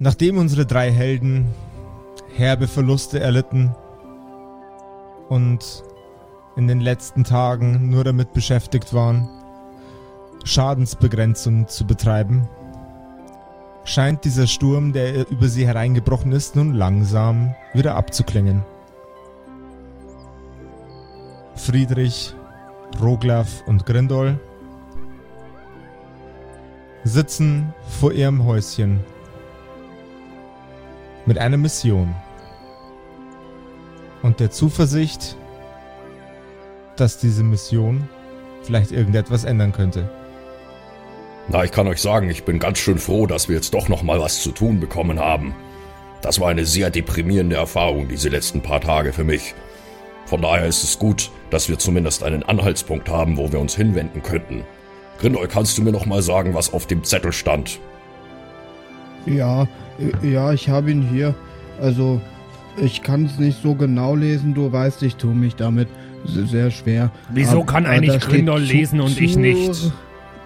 Nachdem unsere drei Helden herbe Verluste erlitten und in den letzten Tagen nur damit beschäftigt waren, Schadensbegrenzung zu betreiben, scheint dieser Sturm, der über sie hereingebrochen ist, nun langsam wieder abzuklingen. Friedrich, Roglaf und Grindol sitzen vor ihrem Häuschen mit einer Mission und der Zuversicht, dass diese Mission vielleicht irgendetwas ändern könnte. Na, ich kann euch sagen, ich bin ganz schön froh, dass wir jetzt doch noch mal was zu tun bekommen haben. Das war eine sehr deprimierende Erfahrung diese letzten paar Tage für mich. Von daher ist es gut, dass wir zumindest einen Anhaltspunkt haben, wo wir uns hinwenden könnten. Grindol, kannst du mir noch mal sagen, was auf dem Zettel stand? Ja, ja, ich habe ihn hier. Also, ich kann es nicht so genau lesen. Du weißt, ich tue mich damit sehr schwer. Wieso kann eigentlich Grindol lesen und ich nicht?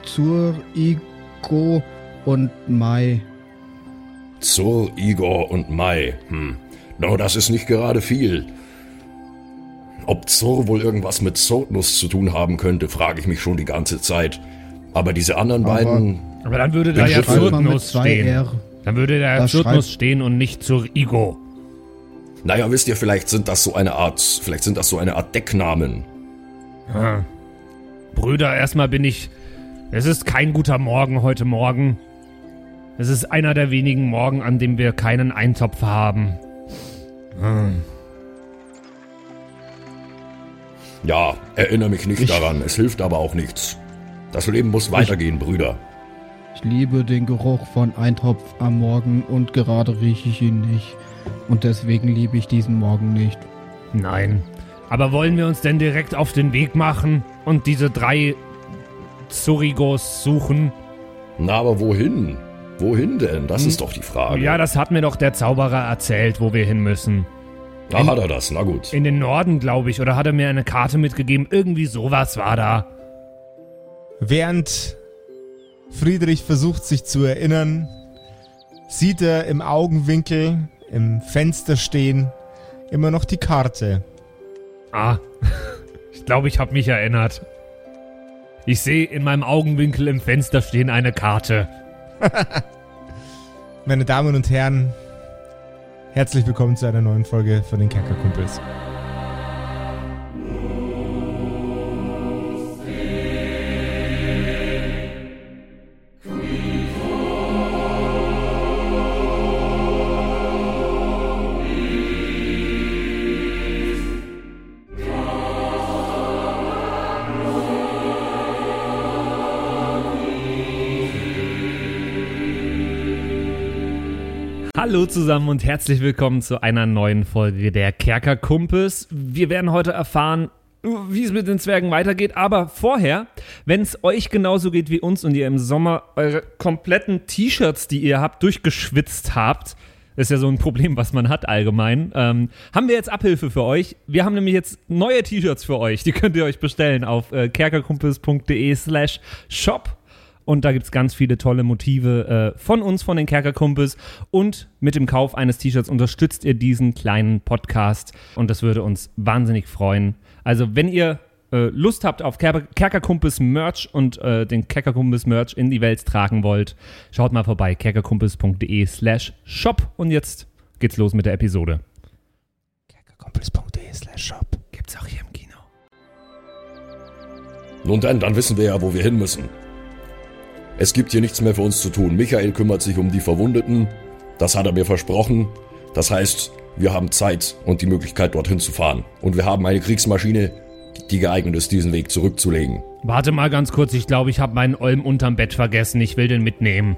Zur Igo und Mai. Zur Igor und Mai. Hm. No, das ist nicht gerade viel. Ob Zur wohl irgendwas mit Zotnuss zu tun haben könnte, frage ich mich schon die ganze Zeit. Aber diese anderen Aber- beiden. Aber dann würde da ja zwei stehen. R. Dann würde Zyrtnuss schreibt- stehen und nicht zur Igo. Naja, wisst ihr, vielleicht sind das so eine Art. Vielleicht sind das so eine Art Decknamen. Ah. Brüder, erstmal bin ich. Es ist kein guter Morgen heute Morgen. Es ist einer der wenigen Morgen, an dem wir keinen Eintopf haben. Hm. Ja, erinnere mich nicht Ich- daran. Es hilft aber auch nichts. Das Leben muss weitergehen, Brüder. Ich liebe den Geruch von Eintopf am Morgen und gerade rieche ich ihn nicht. Und deswegen liebe ich diesen Morgen nicht. Nein. Aber wollen wir uns denn direkt auf den Weg machen und diese drei Zurigos suchen? Na, aber wohin? Wohin denn? Das ist doch die Frage. Ja, das hat mir doch der Zauberer erzählt, wo wir hin müssen. Da hat er das, na gut. In den Norden, glaube ich. Oder hat er mir eine Karte mitgegeben? Irgendwie sowas war da. Während Friedrich versucht sich zu erinnern, sieht er im Augenwinkel im Fenster stehen immer noch die Karte. Ah, ich glaube, ich habe mich erinnert. Ich sehe in meinem Augenwinkel im Fenster stehen eine Karte. Meine Damen und Herren, herzlich willkommen zu einer neuen Folge von den Kerkerkumpels. Hallo zusammen und herzlich willkommen zu einer neuen Folge der Kerkerkumpels. Wir werden heute erfahren, wie es mit den Zwergen weitergeht, aber vorher, wenn es euch genauso geht wie uns und ihr im Sommer eure kompletten T-Shirts, die ihr habt, durchgeschwitzt habt, ist ja so ein Problem, was man hat allgemein, ähm, haben wir jetzt Abhilfe für euch. Wir haben nämlich jetzt neue T-Shirts für euch, die könnt ihr euch bestellen auf äh, kerkerkumpels.de slash shop. Und da gibt es ganz viele tolle Motive äh, von uns, von den Kerkerkumpels. Und mit dem Kauf eines T-Shirts unterstützt ihr diesen kleinen Podcast. Und das würde uns wahnsinnig freuen. Also, wenn ihr äh, Lust habt auf Ker Kerkerkumpels Merch und äh, den Kerkerkumpels Merch in die Welt tragen wollt, schaut mal vorbei. kerkerkumpels.de slash shop. Und jetzt geht's los mit der Episode. Kerkerkumpels.de slash shop. Gibt's auch hier im Kino. Nun denn, dann wissen wir ja, wo wir hin müssen. Es gibt hier nichts mehr für uns zu tun. Michael kümmert sich um die Verwundeten. Das hat er mir versprochen. Das heißt, wir haben Zeit und die Möglichkeit, dorthin zu fahren. Und wir haben eine Kriegsmaschine, die geeignet ist, diesen Weg zurückzulegen. Warte mal ganz kurz. Ich glaube, ich habe meinen Olm unterm Bett vergessen. Ich will den mitnehmen.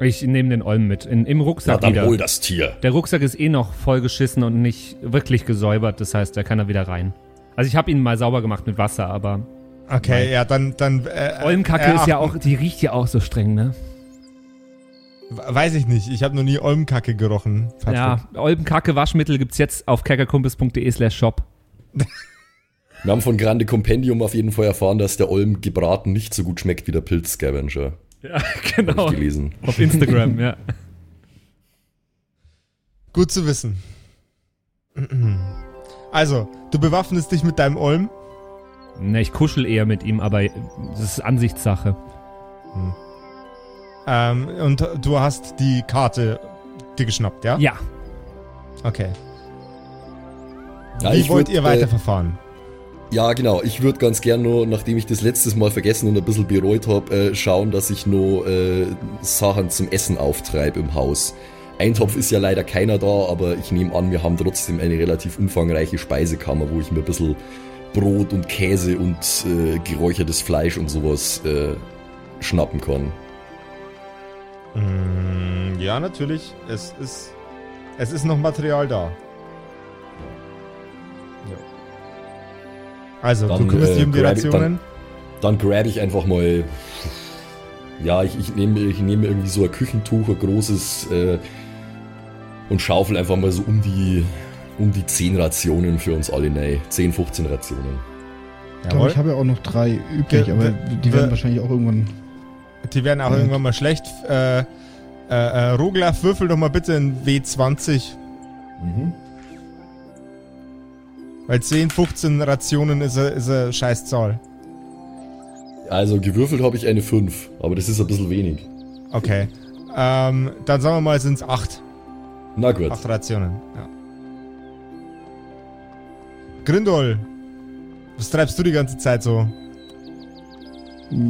Ich nehme den Olm mit. In, Im Rucksack dann wieder. hol das Tier. Der Rucksack ist eh noch vollgeschissen und nicht wirklich gesäubert. Das heißt, da kann er wieder rein. Also ich habe ihn mal sauber gemacht mit Wasser, aber Okay, ja, dann. dann äh, Olmkacke äh, ist ja auch, die riecht ja auch so streng, ne? Weiß ich nicht. Ich habe noch nie Olmkacke gerochen. Patrick. Ja, Olmkacke Waschmittel gibt's jetzt auf kerkerkumpels.de slash shop. Wir haben von Grande Compendium auf jeden Fall erfahren, dass der Olm gebraten nicht so gut schmeckt wie der Pilz-Scavenger. Ja, genau. Hab ich gelesen. Auf Instagram, ja. Gut zu wissen. Also, du bewaffnest dich mit deinem Olm. Ne, ich kuschel eher mit ihm, aber das ist Ansichtssache. Ähm, und du hast die Karte dir geschnappt, ja? Ja. Okay. Ja, Wie ich wollt würd, ihr äh, weiterverfahren? Ja, genau. Ich würde ganz gern nur, nachdem ich das letztes Mal vergessen und ein bisschen bereut habe, äh, schauen, dass ich nur äh, Sachen zum Essen auftreibe im Haus. Eintopf ist ja leider keiner da, aber ich nehme an, wir haben trotzdem eine relativ umfangreiche Speisekammer, wo ich mir ein bisschen Brot und Käse und äh, geräuchertes Fleisch und sowas äh, schnappen kann. Mm, ja, natürlich. Es ist, es ist noch Material da. Also, du Dann, kümmerst äh, dich um die Rationen. Dann grab ich einfach mal. Ja, ich, ich nehme ich nehme irgendwie so ein Küchentuch, ein großes, äh, und schaufel einfach mal so um die, um die 10 Rationen für uns alle rein. 10, 15 Rationen. Ich glaube, ich habe ja auch noch drei übrig, Ge- aber die werden we- wahrscheinlich auch irgendwann. Die werden auch Ja. irgendwann mal schlecht. Äh, äh, äh, Roglaf, würfel doch mal bitte in W20. Mhm. Weil 10, 15 Rationen ist eine, ist eine scheiß Zahl. Also gewürfelt habe ich eine 5, aber das ist ein bisschen wenig. Okay. ähm, dann sagen wir mal, sind es 8. Na gut. 8 Rationen. Ja. Grindol, was treibst du die ganze Zeit so?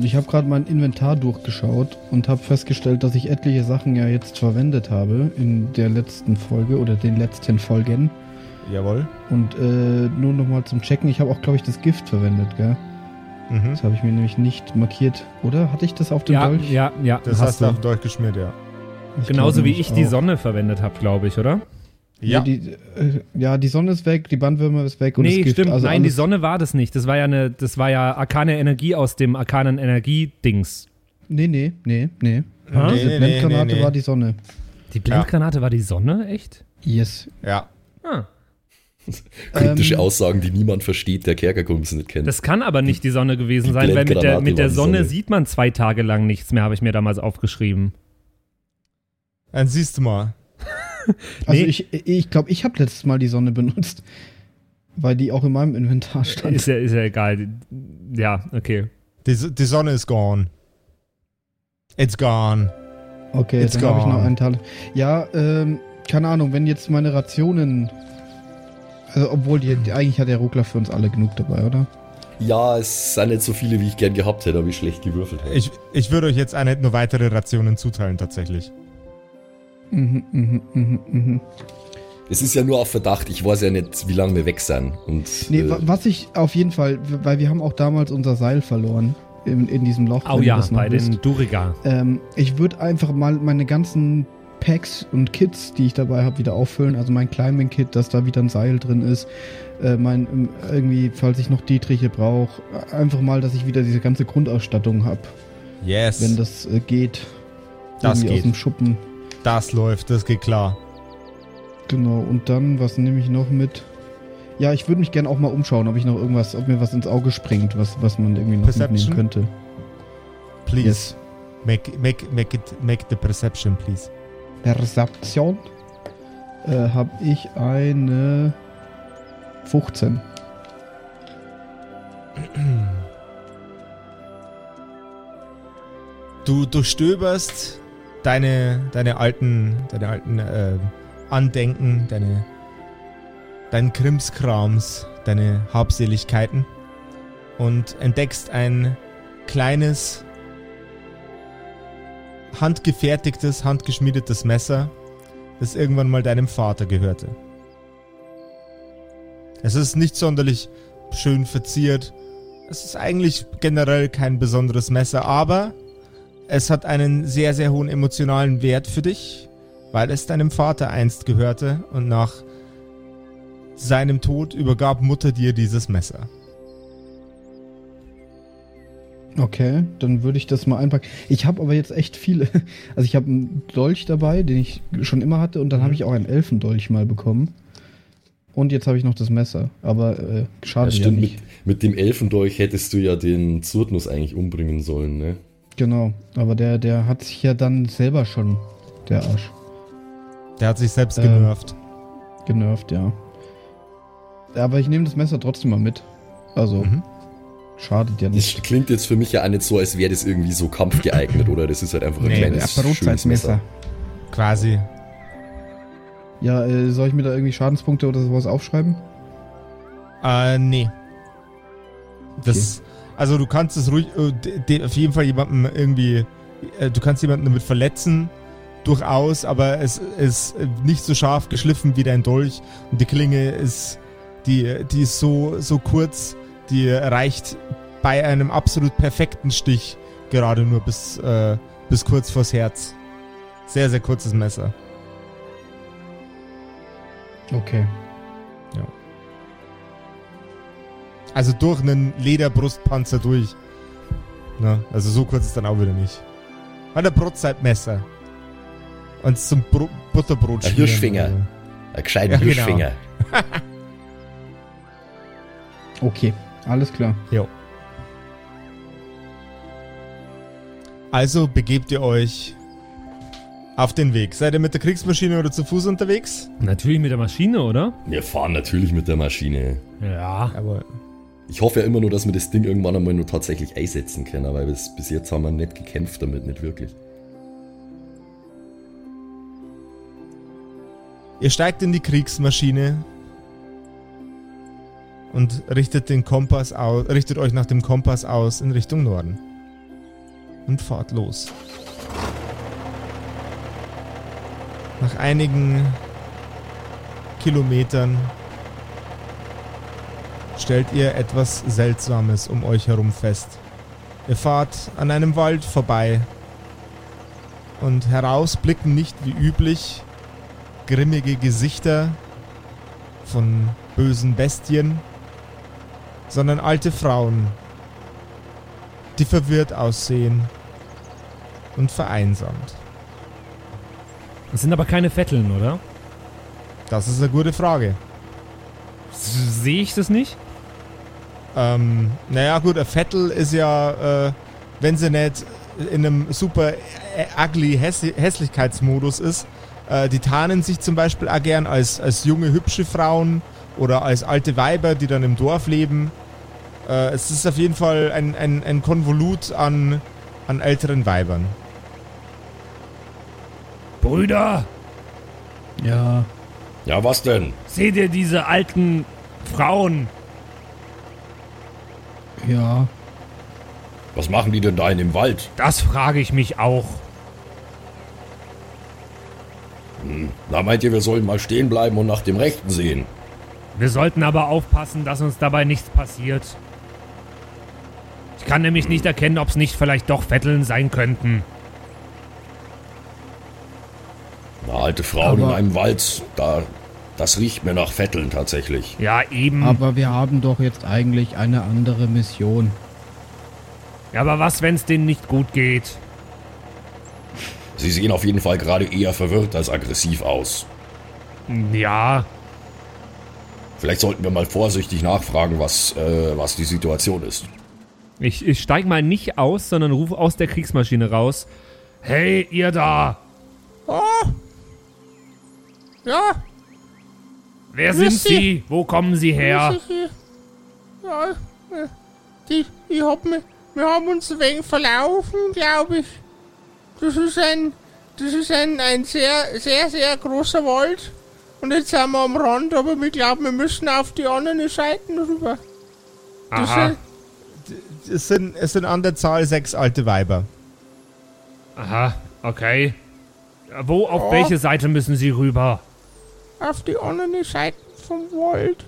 Ich habe gerade mein Inventar durchgeschaut und habe festgestellt, dass ich etliche Sachen ja jetzt verwendet habe in der letzten Folge oder den letzten Folgen. Jawohl. Und äh, nur nochmal zum Checken, ich habe auch, glaube ich, das Gift verwendet, gell? Mhm. Das habe ich mir nämlich nicht markiert. Oder? Hatte ich das auf dem Ja, Dolch? ja, ja. Das hast hast du auf Dolch geschmiert, ja. Ich Genauso glaub wie ich die auch. Sonne verwendet habe, glaube ich, oder? Ja, die, äh, ja, die Sonne ist weg, die Bandwürmer ist weg und nee, Gift. stimmt. Also Nein, die Sonne war das nicht. Das war ja eine, das war ja arkane Energie aus dem arkanen Energie-Dings. Nee, nee, nee, nee. Ha? Diese Nee, nee, Blendgranate nee, nee. war die Sonne. Die Blendgranate war die Sonne, echt? Yes. Ja. Ah. Kryptische Ähm, Aussagen, die niemand versteht, der Kerkerkumpels nicht kennt. Das kann aber nicht die Sonne gewesen Die sein, weil mit der, mit der Sonne, Sonne. sieht man zwei Tage lang nichts mehr, habe ich mir damals aufgeschrieben. Dann siehst du mal. Also Nee. ich glaube, ich, glaub, ich habe letztes Mal die Sonne benutzt, weil die auch in meinem Inventar stand. Ist ja, ist ja egal. Ja, okay. Die, die Sonne ist gone. It's gone. Okay, It's dann habe ich noch einen Teil. Ja, ähm, keine Ahnung, wenn jetzt meine Rationen. Also, obwohl, die, die, eigentlich hat der Ruckler für uns alle genug dabei, oder? ja, es sind nicht so viele, wie ich gern gehabt hätte, aber ich schlecht gewürfelt habe. Ich, ich würde euch jetzt eine, nur weitere Rationen zuteilen, tatsächlich. Mhm, mhm, mhm, mhm. Es ist ja nur auf Verdacht, ich weiß ja nicht, wie lange wir weg sind. Und, Nee, äh, wa- was ich auf jeden Fall, weil wir haben auch damals unser Seil verloren in, in diesem Loch. Oh ja, bei wisst. den Duriga. Ähm, ich würde einfach mal meine ganzen Packs und Kits, die ich dabei habe, wieder auffüllen. Also mein Climbing-Kit, dass da wieder ein Seil drin ist. Äh, mein, ähm, irgendwie, falls ich noch Dietriche brauche. Einfach mal, dass ich wieder diese ganze Grundausstattung habe, Yes. wenn das äh, geht. Das Irgendwie geht. aus dem Schuppen. Das läuft, das geht klar. Genau. Und dann, was nehme ich noch mit? Ja, ich würde mich gerne auch mal umschauen, ob ich noch irgendwas, ob mir was ins Auge springt, was, was man irgendwie noch Perception? mitnehmen könnte. Please. Yes. Make, make, make, it, make the perception, please. Perception äh, habe ich eine 15. Du durchstöberst deine, deine alten, deine alten äh, Andenken, deine, deinen Krimskrams, deine Habseligkeiten und entdeckst ein kleines, handgefertigtes, handgeschmiedetes Messer, das irgendwann mal deinem Vater gehörte. Es ist nicht sonderlich schön verziert. Es ist eigentlich generell kein besonderes Messer, aber es hat einen sehr, sehr hohen emotionalen Wert für dich, weil es deinem Vater einst gehörte und nach seinem Tod übergab Mutter dir dieses Messer. Okay, dann würde ich das mal einpacken. Ich habe aber jetzt echt viele. Also ich habe einen Dolch dabei, den ich schon immer hatte, und dann Mhm. habe ich auch einen Elfendolch mal bekommen. Und jetzt habe ich noch das Messer. Aber äh, ja, schade ja, stimmt, mit, nicht. mit dem Elfendolch hättest du ja den Zurtnus eigentlich umbringen sollen, ne? Genau, aber der, der hat sich ja dann selber schon, der Arsch, Der hat sich selbst Ähm, genervt. genervt, ja. Aber ich nehme das Messer trotzdem mal mit. Also, Mhm. schadet ja Das nicht. klingt jetzt für mich ja auch nicht so, als wäre das irgendwie so kampfgeeignet, oder? Das ist halt einfach ein Nee, kleines, Ja, schönes. Messer. Quasi. Ja, äh, soll ich mir da irgendwie Schadenspunkte oder sowas aufschreiben? Äh, nee. Das, also du kannst es ruhig, äh, auf jeden Fall jemanden irgendwie, äh, du kannst jemanden damit verletzen, durchaus, aber es ist nicht so scharf geschliffen wie dein Dolch und die Klinge ist, die, die ist so, so kurz, die reicht bei einem absolut perfekten Stich gerade nur bis, äh, bis kurz vors Herz. Sehr, sehr kurzes Messer. Okay. Also durch einen Lederbrustpanzer durch. Na, also so kurz ist dann auch wieder nicht. Hat ein Brotzeitmesser. Und zum Bro Butterbrot Ein. Hirschfinger. Ein gescheiter Ja, genau. Hirschfinger. Okay, alles klar. Also begebt ihr euch auf den Weg. Seid ihr mit der Kriegsmaschine oder zu Fuß unterwegs? Natürlich mit der Maschine, oder? Wir fahren natürlich mit der Maschine. Ja. Aber Ich hoffe ja immer nur, dass wir das Ding irgendwann einmal nur tatsächlich einsetzen können, weil bis, jetzt haben wir nicht gekämpft damit, nicht wirklich. ihr steigt in die Kriegsmaschine und richtet den Kompass aus, richtet euch nach dem Kompass aus in Richtung Norden. Und fahrt los. Nach einigen Kilometern stellt ihr etwas Seltsames um euch herum fest. Ihr fahrt an einem Wald vorbei und heraus blicken nicht wie üblich grimmige Gesichter von bösen Bestien, sondern alte Frauen, die verwirrt aussehen und vereinsamt. Das sind aber keine Vetteln, oder? Das ist eine gute Frage. Sehe ich das nicht? Ähm, naja gut, ein Vettel ist ja, äh, wenn sie nicht in einem super äh, ugly Häss Hässlichkeitsmodus ist, äh, die tarnen sich zum Beispiel auch gern als, als junge, hübsche Frauen oder als alte Weiber, die dann im Dorf leben. Äh, es ist auf jeden Fall ein, ein, ein Konvolut an, an älteren Weibern. Brüder, Ja, Ja, was denn? seht ihr diese alten Frauen? Ja. Was machen die denn da in dem Wald? Das frage ich mich auch. Na, meint ihr, wir sollen mal stehen bleiben und nach dem Rechten sehen? Wir sollten aber aufpassen, dass uns dabei nichts passiert. Ich kann nämlich nicht erkennen, ob es nicht vielleicht doch Vetteln sein könnten. Na, alte Frauen in Aber- einem Wald, da, das riecht mir nach Vetteln tatsächlich. Ja, eben. Aber wir haben doch jetzt eigentlich eine andere Mission. Ja, aber was, wenn es denen nicht gut geht? Sie sehen auf jeden Fall gerade eher verwirrt als aggressiv aus. Ja, Vielleicht sollten wir mal vorsichtig nachfragen, was, äh, was die Situation ist. ich, ich steig mal nicht aus, sondern rufe aus der Kriegsmaschine raus. Hey, ihr da! Oh! Ja, Wer sind Sie. Sie? Wo kommen Sie her? Ja, die, ich hab mich, wir haben uns ein wenig verlaufen, glaube ich. Das ist ein, das ist ein, ein sehr, sehr, sehr großer Wald. Und jetzt sind wir am Rand, aber wir glauben, wir müssen auf die anderen Seiten rüber. Das Aha, sind, es, sind, es sind an der Zahl sechs alte Weiber. aha, okay. Wo, auf Ja. welche Seite müssen Sie rüber? Auf die anderen Seiten vom Wald.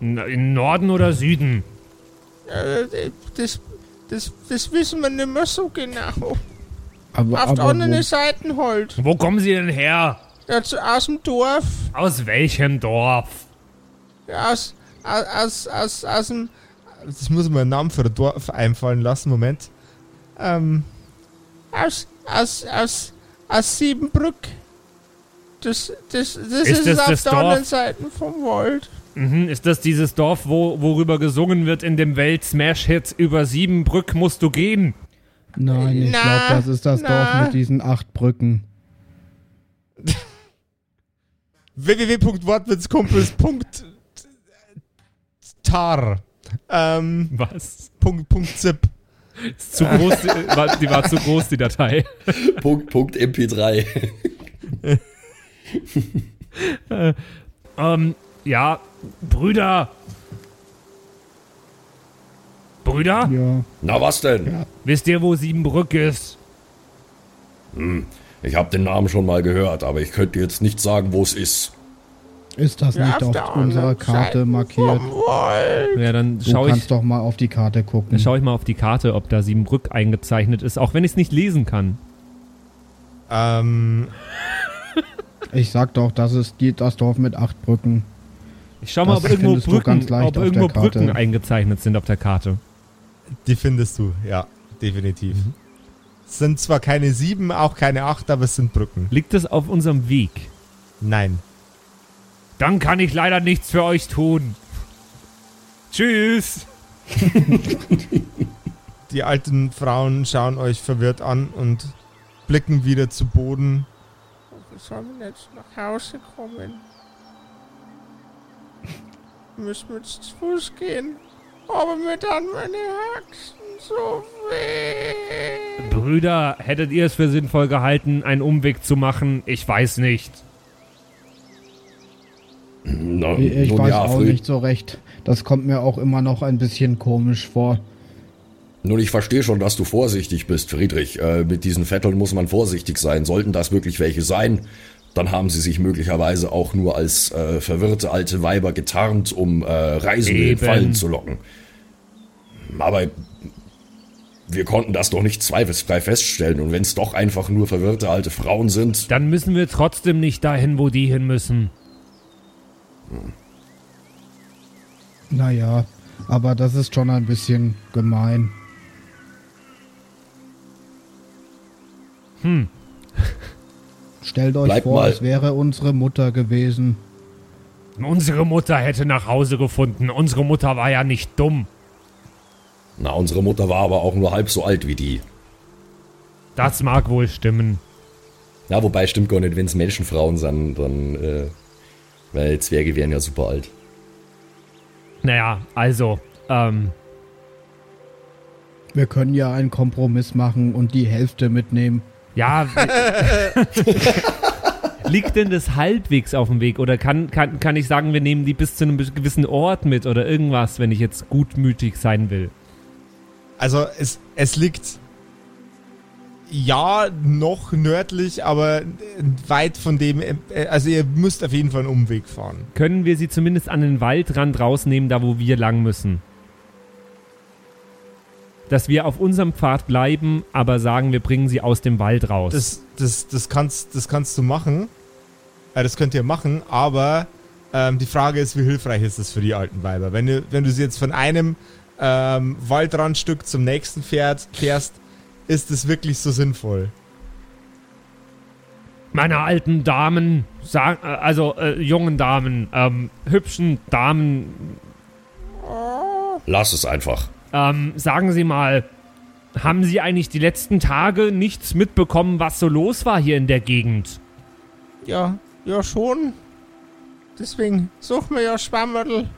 In Norden oder Süden? Äh, das, das, das wissen wir nicht mehr so genau. Aber, Auf die aber anderen wo, Seiten halt. Wo kommen Sie denn her? Ja, zu, aus dem Dorf. Aus welchem Dorf? Ja, aus, aus, aus, aus, aus dem. Das muss mir einen Namen für ein Dorf einfallen lassen, Moment. Ähm. Aus, aus, aus, aus Siebenbrück. Das, das, das Ist ist, das auf das Dorf? anderen Seite vom Wald. Mhm, ist das dieses Dorf, wo, worüber gesungen wird in dem Welt-Smash-Hit über Siebenbrück musst du gehen? Nein, ich glaube, das ist das na. Dorf mit diesen acht Brücken. www.wortwitzkumpels.tar ähm, Was? Punkt, Punkt zip. Ist zu groß, die, war, die war zu groß, die Datei. Punkt, Punkt MP3. Ähm, ja, Brüder. Brüder? Ja. Na was denn? Wisst ihr, wo Siebenbrück ist? Ich habe den Namen schon mal gehört, aber ich könnte jetzt nicht sagen, wo es ist. Ist das nicht auf unserer Karte markiert? Ja, dann Du schaue kannst ich, doch mal auf die Karte gucken. dann schau ich mal auf die Karte, ob da Siebenbrück eingezeichnet ist, auch wenn ich es nicht lesen kann. Ähm, Ich sag doch, das ist die, das Dorf mit acht Brücken. Ich schau mal, Das ob irgendwo, Brücken, ganz leicht ob auf irgendwo der Karte. Brücken eingezeichnet sind auf der Karte. die findest du, ja, definitiv. Es sind zwar keine sieben, auch keine acht, aber es sind Brücken. Liegt es auf unserem Weg? Nein. Dann kann ich leider nichts für euch tun. Tschüss. Die alten Frauen schauen euch verwirrt an und blicken wieder zu Boden. Wir sollen jetzt nach Hause kommen. Müssen wir jetzt zu Fuß gehen. Aber mir dann meine Haxen so weh. Brüder, hättet ihr es für sinnvoll gehalten, einen Umweg zu machen? Ich weiß nicht. Na, Ich, ich weiß ja, auch Fried- nicht so recht. Das kommt mir auch immer noch ein bisschen komisch vor. Nun, ich verstehe schon, dass du vorsichtig bist, Friedrich. Äh, mit diesen Vetteln muss man vorsichtig sein. Sollten das wirklich welche sein, dann haben sie sich möglicherweise auch nur als äh, verwirrte alte Weiber getarnt, um äh, Reisende in. Fallen zu locken. Aber wir konnten das doch nicht zweifelsfrei feststellen. Und wenn es doch einfach nur verwirrte alte Frauen sind, Dann müssen wir trotzdem nicht dahin, wo die hin müssen. Naja, aber das ist schon ein bisschen gemein. Hm. Stellt euch Bleibt vor, mal- es wäre unsere Mutter gewesen. Unsere Mutter hätte nach Hause gefunden. Unsere Mutter war ja nicht dumm. na, unsere Mutter war aber auch nur halb so alt wie die. Das mag wohl stimmen. Ja, wobei stimmt gar nicht, wenn es Menschenfrauen sind, dann, äh, weil Zwerge wären ja super alt. Naja, also, ähm, Wir können ja einen Kompromiss machen und die Hälfte mitnehmen. Ja. Liegt denn das halbwegs auf dem Weg? Oder kann, kann, kann ich sagen, wir nehmen die bis zu einem gewissen Ort mit oder irgendwas, wenn ich jetzt gutmütig sein will? Also es, es liegt ja noch nördlich, aber weit von dem, äh, also ihr müsst auf jeden Fall einen Umweg fahren. Können wir sie zumindest an den Waldrand rausnehmen, da wo wir lang müssen? Dass wir auf unserem Pfad bleiben, aber sagen, wir bringen sie aus dem Wald raus. Das, das, das, kannst, das kannst du machen. Äh, das könnt ihr machen, aber ähm, die Frage ist, wie hilfreich ist das für die alten Weiber? Wenn du, wenn du sie jetzt von einem ähm, Waldrandstück zum nächsten fährt, fährst, ist es wirklich so sinnvoll? Meine alten Damen, äh, also äh, jungen Damen, ähm, hübschen Damen, Lass es einfach. Ähm, sagen Sie mal, haben Sie eigentlich die letzten Tage nichts mitbekommen, was so los war hier in der Gegend? Ja, ja schon. Deswegen suchen wir ja Schwammerl.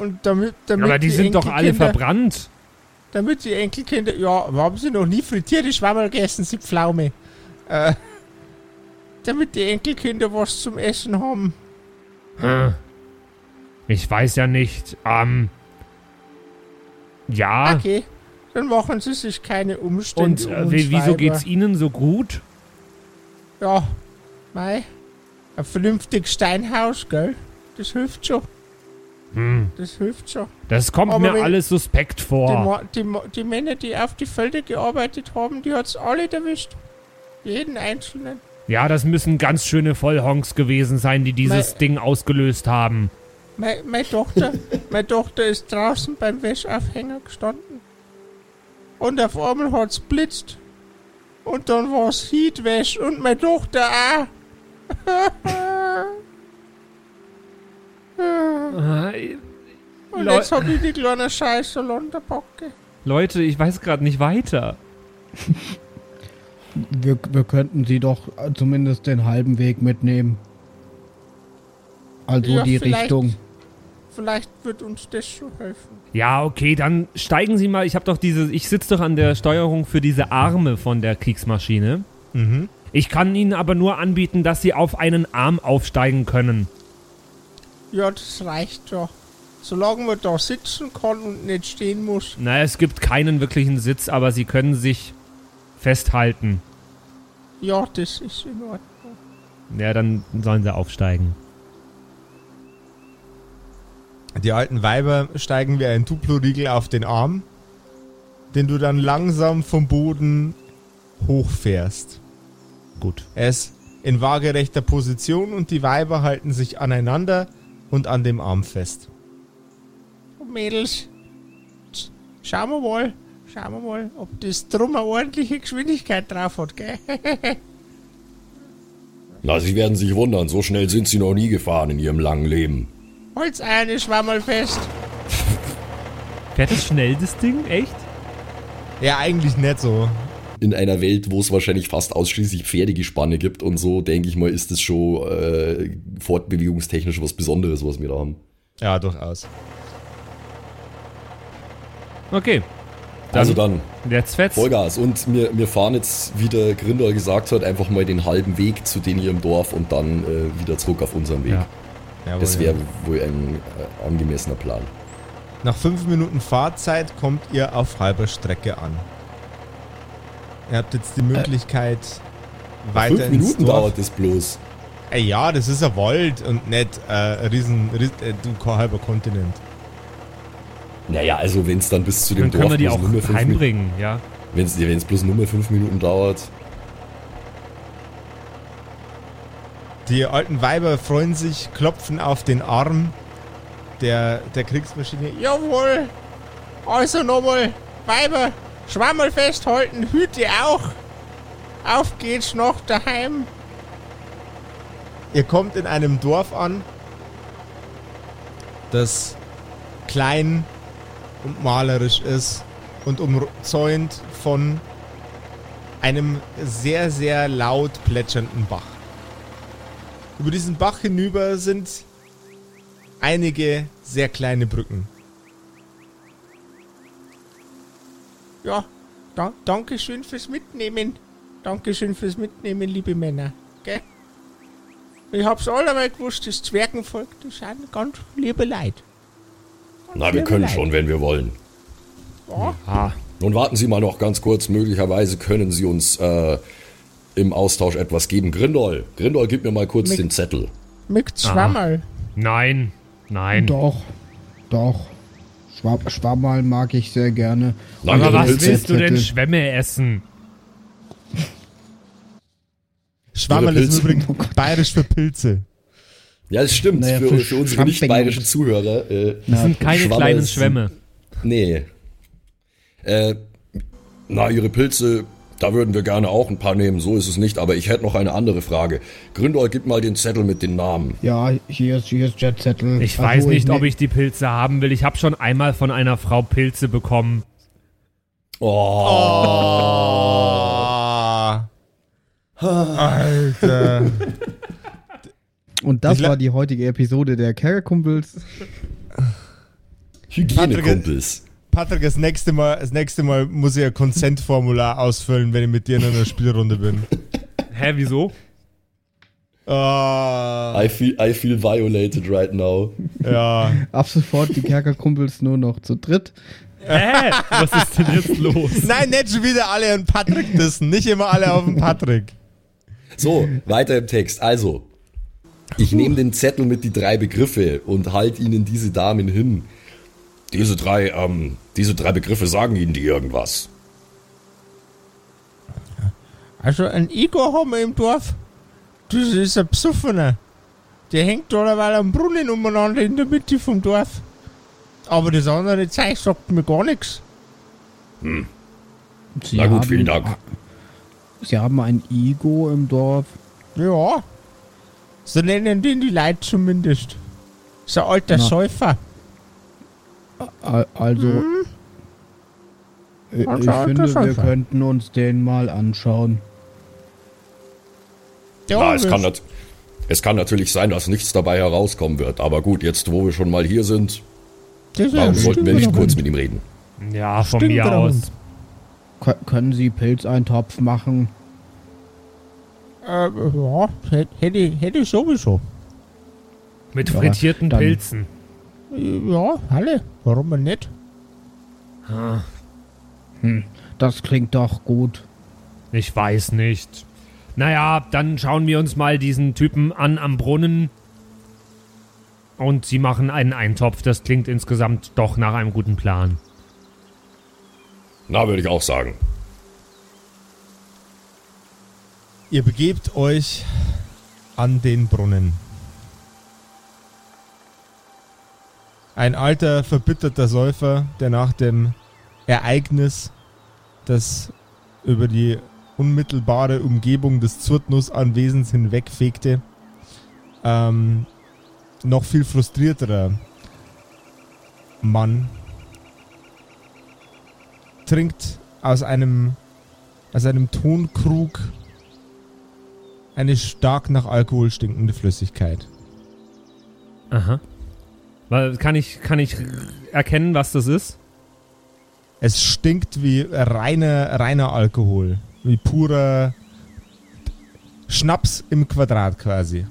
Und damit, damit Aber die sind doch alle verbrannt. Damit die Enkelkinder. Ja, haben sie noch nie frittierte Schwammerl gegessen, sie Pflaume. Äh, damit die Enkelkinder was zum Essen haben. Hm. Ich weiß ja nicht. Ähm. Ja. Okay, dann machen sie sich keine Und Umstände. um äh, wieso geht's Ihnen so gut? Ja, mei. Ein vernünftiges Steinhaus, gell? Das hilft schon. Hm. Das hilft schon. Das kommt Aber mir alles suspekt Die, vor. Die, Ma die Männer, die auf die Felder gearbeitet haben, die hat's alle erwischt. Jeden einzelnen. Ja, das müssen ganz schöne Vollhonks gewesen sein, die dieses Mei- Ding ausgelöst haben. Meine, meine Tochter, meine Tochter ist draußen beim Wäscheaufhänger gestanden. Und auf einmal hat's blitzt. Und dann war's Heatwäsch und meine Tochter auch. Und Leu- jetzt hab ich die kleine Scheiße Londerbocke. Leute, ich weiß gerade nicht weiter. Wir, wir könnten sie doch zumindest den halben Weg mitnehmen. Also Ja, die. Richtung. Vielleicht wird uns das schon helfen. Ja, okay, dann steigen Sie mal. Ich habe doch diese, ich sitze doch an der Steuerung für diese Arme von der Kriegsmaschine. Mhm. Ich kann Ihnen aber nur anbieten, dass Sie auf einen Arm aufsteigen können. Ja, das reicht doch. Solange man da sitzen kann und nicht stehen muss. Na, es gibt keinen wirklichen Sitz, aber Sie können sich festhalten. Ja, das ist in Ordnung. Ja, dann sollen Sie aufsteigen. Die alten Weiber steigen wie ein Duplo-Riegel auf den Arm, den du dann langsam vom Boden hochfährst. Gut. Er ist in waagerechter Position und die Weiber halten sich aneinander und an dem Arm fest. Mädels, schauen wir mal, schauen wir mal, ob das drum eine ordentliche Geschwindigkeit drauf hat, gell? Na, Sie werden sich wundern, so schnell sind Sie noch nie gefahren in Ihrem langen Leben. Holz eine Schwammerl fest. Fährt es schnell, das Ding? Echt? Ja, eigentlich nicht so. In einer Welt, wo es wahrscheinlich fast ausschließlich Pferdegespanne gibt und so, denke ich mal, ist es schon äh, fortbewegungstechnisch was Besonderes, was wir da haben. Ja, durchaus. Okay. Dann, also dann, Jetzt fetzt. Vollgas. Und wir, wir fahren jetzt, wie der Grindel gesagt hat, einfach mal den halben Weg zu denen hier im Dorf und dann äh, wieder zurück auf unseren Weg. Ja. Jawohl, Das ja. wäre wohl ein äh, angemessener Plan. Nach fünf Minuten Fahrzeit kommt ihr auf halber Strecke an. Ihr habt jetzt die Möglichkeit, weiter Fünf ins Minuten Dorf. dauert das bloß. Ey, ja, das ist ein Wald und nicht äh, ein riesen, ries, äh, du, kein halber Kontinent. Naja, also wenn es dann bis zu dem Dann können Dorf wir die auch nur mehr fünf Minuten, heimbringen, ja. wenn es bloß nur mehr fünf Minuten dauert. Die alten Weiber freuen sich, klopfen auf den Arm der, der Kriegsmaschine. Jawohl! Also nochmal, Weiber, Schwammerl festhalten, Hüte auch. Auf geht's noch daheim. Ihr kommt in einem Dorf an, das klein und malerisch ist und umzäunt von einem sehr, sehr laut plätschernden Bach. Über diesen Bach hinüber sind einige sehr kleine Brücken. Ja, da, danke schön fürs Mitnehmen. Dankeschön fürs Mitnehmen, liebe Männer. Gell? Ich hab's allemal gewusst, das Zwergenvolk, das sind ganz liebe Leid. Na, wir können schon, wenn wir wollen. Ja, Ah, Nun warten Sie mal noch ganz kurz. Möglicherweise können Sie uns äh, im Austausch etwas geben. Grindol, Grindol, gib mir mal kurz Mit- den Zettel. mit Schwammerl. nein. Nein. Doch, doch. Schwab Schwammerl mag ich sehr gerne. Nein, Aber was willst du denn Zettel. Schwämme essen? Schwammerl ist übrigens Oh bayerisch für Pilze. Ja, das stimmt. Naja, für, für für unsere nicht bayerischen Zuhörer. Äh, Das sind keine Schwammer kleinen Schwämme. Nee. Äh, na, Ihre Pilze, da würden wir gerne auch ein paar nehmen, so ist es nicht. Aber ich hätte noch eine andere Frage. Grindol, gib mal den Zettel mit den Namen. Ja, hier ist, hier ist Jetzettel. Ich Also, weiß nicht, ne- ob ich die Pilze haben will. Ich habe schon einmal von einer Frau Pilze bekommen. Oh. Oh. Alter. Und das Ich war die heutige Episode der Kerkerkumpels. Hygienekumpels. Patrick, das nächste Mal, das nächste Mal muss ich ein Consent-Formular ausfüllen, wenn ich mit dir in einer Spielrunde bin. Hä, wieso? Ah, I feel, I feel violated right now. ja. Ab sofort die Kerkerkumpels nur noch zu dritt. Hä? Was ist denn jetzt los? Nein, nicht schon wieder alle an Patrick dissen. Nicht immer alle auf den Patrick. So, weiter im Text. Also, ich nehme den Zettel mit die drei Begriffe und halte Ihnen diese Damen hin. Diese drei, ähm, diese drei Begriffe sagen Ihnen die irgendwas. Also, ein Igor haben wir im Dorf. Das ist ein Psuffener. Der hängt allerweil am Brunnen umeinander in der Mitte vom Dorf. Aber das andere Zeug sagt mir gar nichts. Sie Na gut, haben, vielen Dank. Sie haben ein Igo im Dorf. Ja. So nennen den die Leute zumindest. So ein alter Na. Säufer. Al- Also. Ich, ich finde, wir könnten uns den mal anschauen. Ja, es kann, es kann natürlich sein, dass nichts dabei herauskommen wird. Aber gut, jetzt wo wir schon mal hier sind, warum sollten wir nicht kurz mit ihm reden? Ja, von Stimmt mir aus. K können Sie Pilzeintopf machen? Äh, ja, hätte, hätte ich sowieso. Mit ja, frittierten Pilzen. Ja, alle. Warum denn nicht? Ah. Hm, das klingt doch gut. Ich weiß nicht. Naja, dann schauen wir uns mal diesen Typen an am Brunnen. Und sie machen einen Eintopf. Das klingt insgesamt doch nach einem guten Plan. Na, würde ich auch sagen. Ihr begebt euch an den Brunnen. Ein alter, verbitterter Säufer, der nach dem Ereignis, das über die unmittelbare Umgebung des Zurtnus-Anwesens hinwegfegte, ähm, noch viel frustrierterer Mann trinkt aus einem, aus einem Tonkrug eine stark nach Alkohol stinkende Flüssigkeit. Aha. Kann ich, kann ich erkennen, was das ist? Es stinkt wie reiner, reiner Alkohol. Wie purer Schnaps im Quadrat quasi.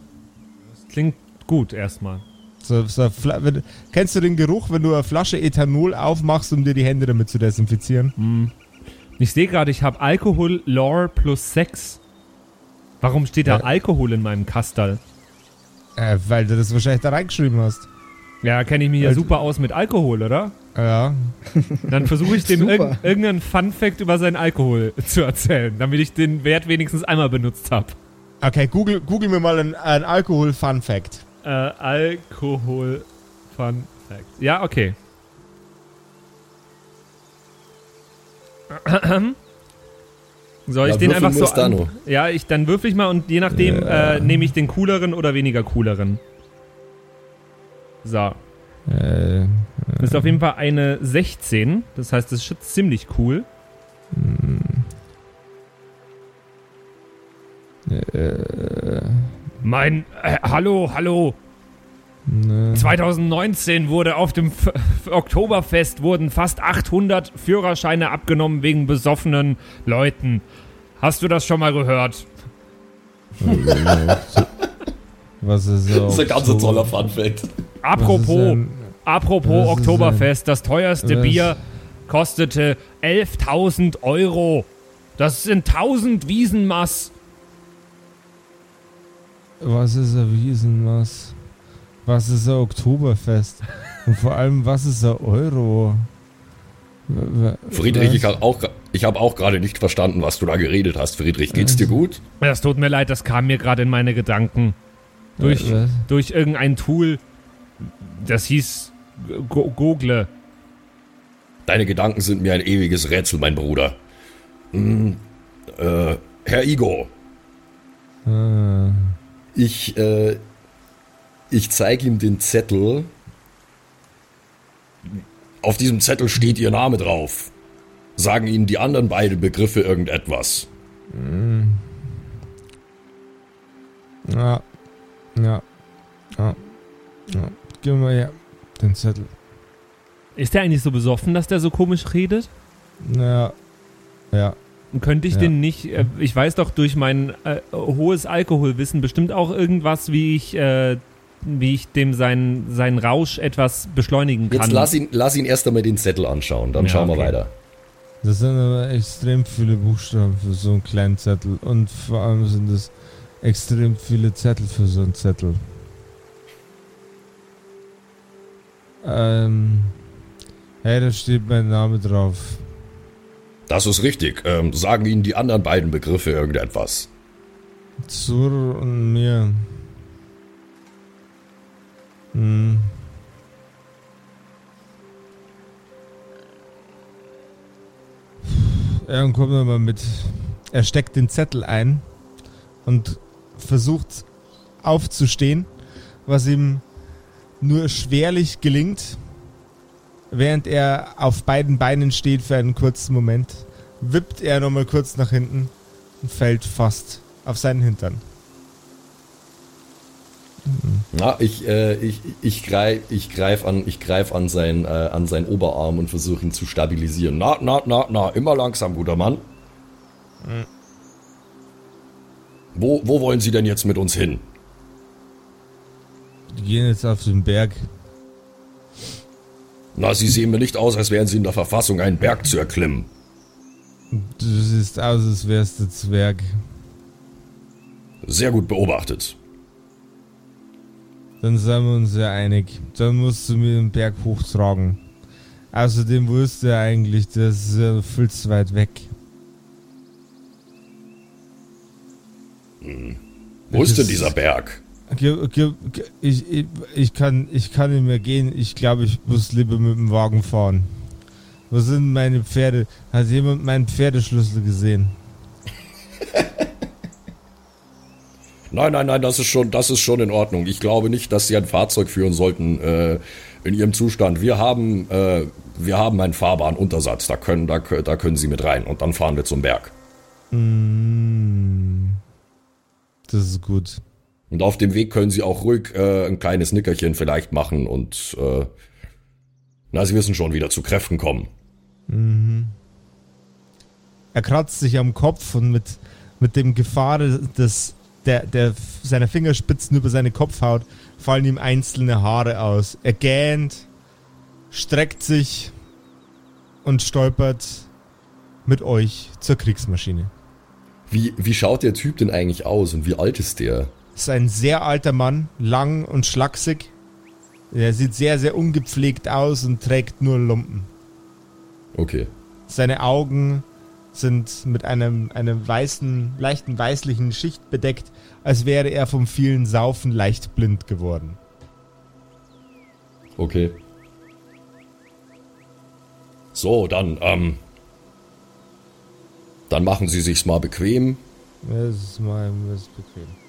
Das klingt gut erstmal. So, so, wenn, kennst du den Geruch, wenn du eine Flasche Ethanol aufmachst, um dir die Hände damit zu desinfizieren? Hm. Ich sehe gerade, ich habe Alkohol, Lore plus Sex. Warum steht da ja. Alkohol in meinem Kastal? Äh, weil du das wahrscheinlich da reingeschrieben hast. Ja, kenne ich mich ja super aus mit Alkohol, oder? Ja. Dann versuche ich dem irg irgendeinen Fun-Fact über seinen Alkohol zu erzählen, damit ich den Wert wenigstens einmal benutzt habe. Okay, google, google mir mal einen, einen Alkohol-Fun-Fact. Äh, Alkohol-Fun-Fact. Ja, okay. Soll ich ja, den einfach so an, Ja, ich dann würfel ich mal und je nachdem ja. äh, nehme ich den cooleren oder weniger cooleren. So. Äh, äh. Das ist auf jeden Fall eine 16. Das heißt, das ist ziemlich cool. Äh. Mein. Äh, hallo, hallo. Ne. 2019 wurde auf dem F Oktoberfest wurden fast 800 Führerscheine abgenommen wegen besoffenen Leuten. Hast du das schon mal gehört? Was ist so? Das ist ein ganz toller Funfact. Apropos, apropos Oktoberfest, das teuerste Bier kostete 11.000 Euro. Das sind 1000 Wiesenmass. Was ist ein Wiesenmass? Was ist ein Oktoberfest? Und vor allem, was ist ein Euro? Friedrich, was? ich habe auch, hab auch gerade nicht verstanden, was du da geredet hast. Friedrich, geht's dir gut? Es tut mir leid, das kam mir gerade in meine Gedanken. Durch, durch irgendein Tool, das hieß Go Google. Deine Gedanken sind mir ein ewiges Rätsel, mein Bruder. Hm, äh, Herr Igor. Ah. Ich, äh, ich zeige ihm den Zettel. Auf diesem Zettel steht Ihr Name drauf. Sagen Ihnen die anderen beiden Begriffe irgendetwas? Hm. Ja. Ja. Ja. Ja. Gib mal her den Zettel. Ist der eigentlich so besoffen, dass der so komisch redet? Ja. Ja. Könnte ich ja. den nicht, äh, ich weiß doch durch mein äh, hohes Alkoholwissen bestimmt auch irgendwas, wie ich, äh, wie ich dem seinen, seinen Rausch etwas beschleunigen kann. Jetzt lass ihn, lass ihn erst einmal den Zettel anschauen, dann ja, schauen wir weiter. Das sind aber extrem viele Buchstaben für so einen kleinen Zettel und vor allem sind es extrem viele Zettel für so einen Zettel. Ähm, hey, da steht mein Name drauf. Das ist richtig. Ähm, sagen Ihnen die anderen beiden Begriffe irgendetwas? Zur und mir. Hm. Ja, kommt mal mit. Er steckt den Zettel ein und versucht aufzustehen, was ihm nur schwerlich gelingt, während er auf beiden Beinen steht für einen kurzen Moment, wippt er nochmal kurz nach hinten und fällt fast auf seinen Hintern. Na, ich, äh, ich, ich greife ich greif an, ich greif an, sein, äh, an seinen Oberarm und versuche ihn zu stabilisieren. Na, na, na, na, immer langsam, guter Mann. Mhm. Wo, wo wollen Sie denn jetzt mit uns hin? Die gehen jetzt auf den Berg. Na, Sie sehen mir nicht aus, als wären Sie in der Verfassung, einen Berg zu erklimmen. Du siehst aus, als wärst du Zwerg. Sehr gut beobachtet. Dann sind wir uns ja einig. Dann musst du mir den Berg hochtragen. Außerdem wusste er eigentlich, das ist ja viel zu weit weg. Hm. Wo ist denn dieser Berg? Ich, ich, ich, kann, ich kann nicht mehr gehen. Ich glaube, ich muss lieber mit dem Wagen fahren. Wo sind meine Pferde? Hat jemand meinen Pferdeschlüssel gesehen? Nein, nein, nein, das ist schon, das ist schon in Ordnung. Ich glaube nicht, dass Sie ein Fahrzeug führen sollten äh, in Ihrem Zustand. Wir haben, äh, wir haben einen fahrbaren Untersatz. Da können, da, da können Sie mit rein und dann fahren wir zum Berg. Mm, das ist gut. Und auf dem Weg können Sie auch ruhig äh, ein kleines Nickerchen vielleicht machen und äh, na, Sie wissen schon, wieder zu Kräften kommen. Mhm. Er kratzt sich am Kopf und mit, mit dem Gefahr des der, der, seiner Fingerspitzen über seine Kopfhaut fallen ihm einzelne Haare aus. Er gähnt, streckt sich und stolpert mit euch zur Kriegsmaschine. Wie, wie schaut der Typ denn eigentlich aus und wie alt ist der? Ist ein sehr alter Mann, lang und schlaksig. Er sieht sehr, sehr ungepflegt aus und trägt nur Lumpen. Okay. Seine Augen sind mit einem, einem weißen, leichten weißlichen Schicht bedeckt, als wäre er vom vielen Saufen leicht blind geworden. Okay. So, dann, ähm, dann machen Sie sich's mal bequem. Das ist mal das ist bequem.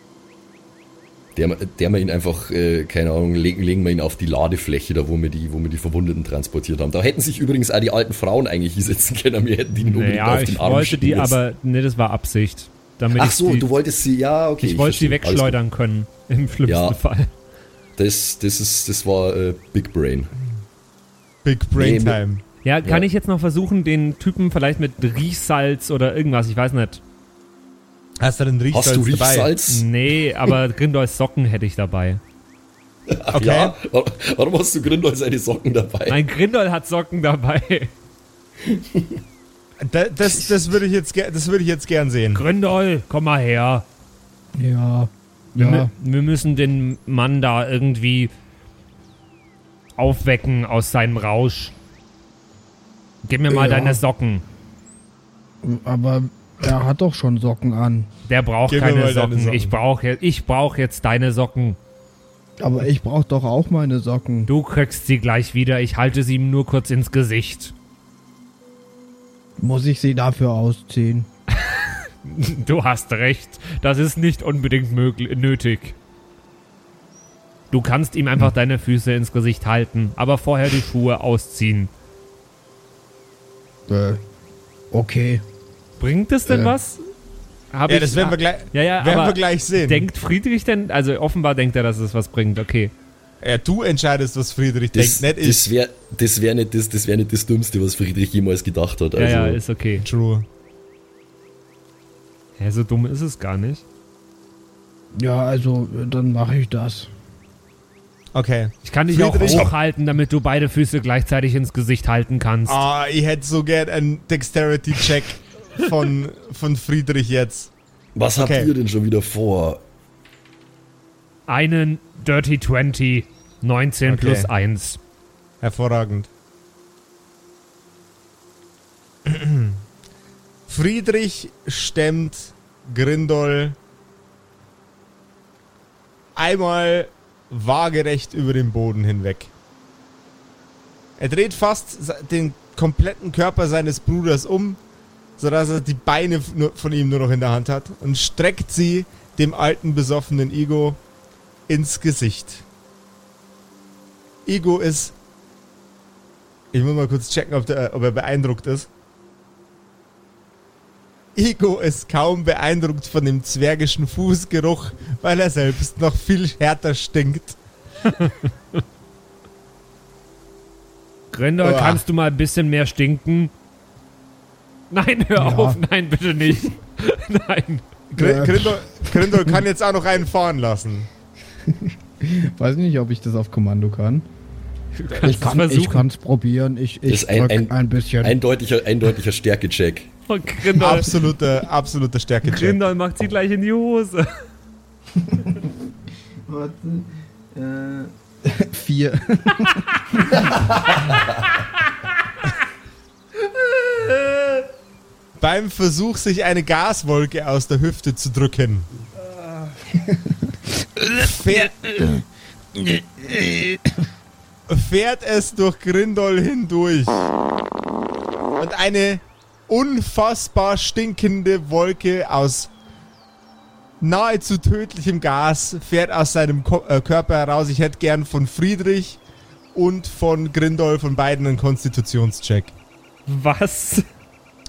Der, der wir ihn einfach, äh, keine Ahnung, legen, legen wir ihn auf die Ladefläche, da wo wir die, wo wir die Verwundeten transportiert haben. Da hätten sich übrigens auch die alten Frauen eigentlich hinsetzen können, wir hätten die nur naja, auf den Arm ich wollte die, aber ne, das war Absicht. Damit Ach so, die, du wolltest sie, ja, okay. Ich, ich wollte sie wegschleudern können, im schlimmsten ja, Fall. Das, das, ist, das war äh, Big Brain. Big Brain nee, Time. Ja, kann ja. ich jetzt noch versuchen, den Typen vielleicht mit Riechsalz oder irgendwas, ich weiß nicht, Hast du denn Riechsalz Hast du Riechsalz? Dabei? Nee, aber Grindols Socken hätte ich dabei. Ach okay. Ja? Warum hast du Grindol seine Socken dabei? Mein Grindol hat Socken dabei. das, das, das würde ich, jetzt, würd ich jetzt gern sehen. Grindol, komm mal her. Ja. Wir, ja. wir müssen den Mann da irgendwie aufwecken aus seinem Rausch. Gib mir mal ja. deine Socken. Aber er hat doch schon Socken an. Der braucht Gib keine Socken. Socken. Ich brauche ich brauch jetzt deine Socken. Aber ich brauche doch auch meine Socken. Du kriegst sie gleich wieder. Ich halte sie ihm nur kurz ins Gesicht. Muss ich sie dafür ausziehen? du hast recht. Das ist nicht unbedingt möglich, nötig. Du kannst ihm einfach deine Füße ins Gesicht halten, aber vorher die Schuhe ausziehen. Äh, okay. Bringt es denn äh. was? Hab ja, ich, das werden wir gleich, ja, ja, werden wir gleich sehen. Denkt Friedrich denn, also offenbar denkt er, dass es was bringt, okay. Ja, du entscheidest, was Friedrich das, denkt, nicht das wär, Das wäre nicht, das, das wär nicht das Dümmste, was Friedrich jemals gedacht hat. Also. Ja, ja, ist okay. True. Ja, so dumm ist es gar nicht. Ja, also, dann mache ich das. Okay. Ich kann dich Friedrich. auch hochhalten, damit du beide Füße gleichzeitig ins Gesicht halten kannst. Ah, oh, ich hätte so gern einen Dexterity-Check von, von Friedrich jetzt. Was okay. habt ihr denn schon wieder vor? Einen Dirty 20, 19 okay. plus 1. Hervorragend. Friedrich stemmt Grindol einmal waagerecht über den Boden hinweg. Er dreht fast den kompletten Körper seines Bruders um, sodass er die Beine von ihm nur noch in der Hand hat und streckt sie dem alten besoffenen Ego ins Gesicht. Ego ist Ich muss mal kurz checken, ob, der, ob er beeindruckt ist. Ego ist kaum beeindruckt von dem zwergischen Fußgeruch, weil er selbst noch viel härter stinkt. Grindel, Uah. kannst du mal ein bisschen mehr stinken? Nein, hör Ja. auf, nein, bitte nicht. nein. Gr. Grindel, Grindel kann jetzt auch noch einen fahren lassen. Weiß nicht, ob ich das auf Kommando kann. Ich es kann es probieren. Ich, ich Ist ein- ein- ein, bisschen. Eindeutiger, eindeutiger Stärkecheck. Oh, Grindel, Absoluter, absoluter stärke -Check. Grindel macht sie gleich in die Hose. Vier. Beim Versuch, sich eine Gaswolke aus der Hüfte zu drücken. Fährt, fährt es durch Grindol hindurch. Und eine unfassbar stinkende Wolke aus nahezu tödlichem Gas fährt aus seinem Ko äh, Körper heraus. Ich hätte gern von Friedrich und von Grindol von beiden einen Konstitutionscheck. Was?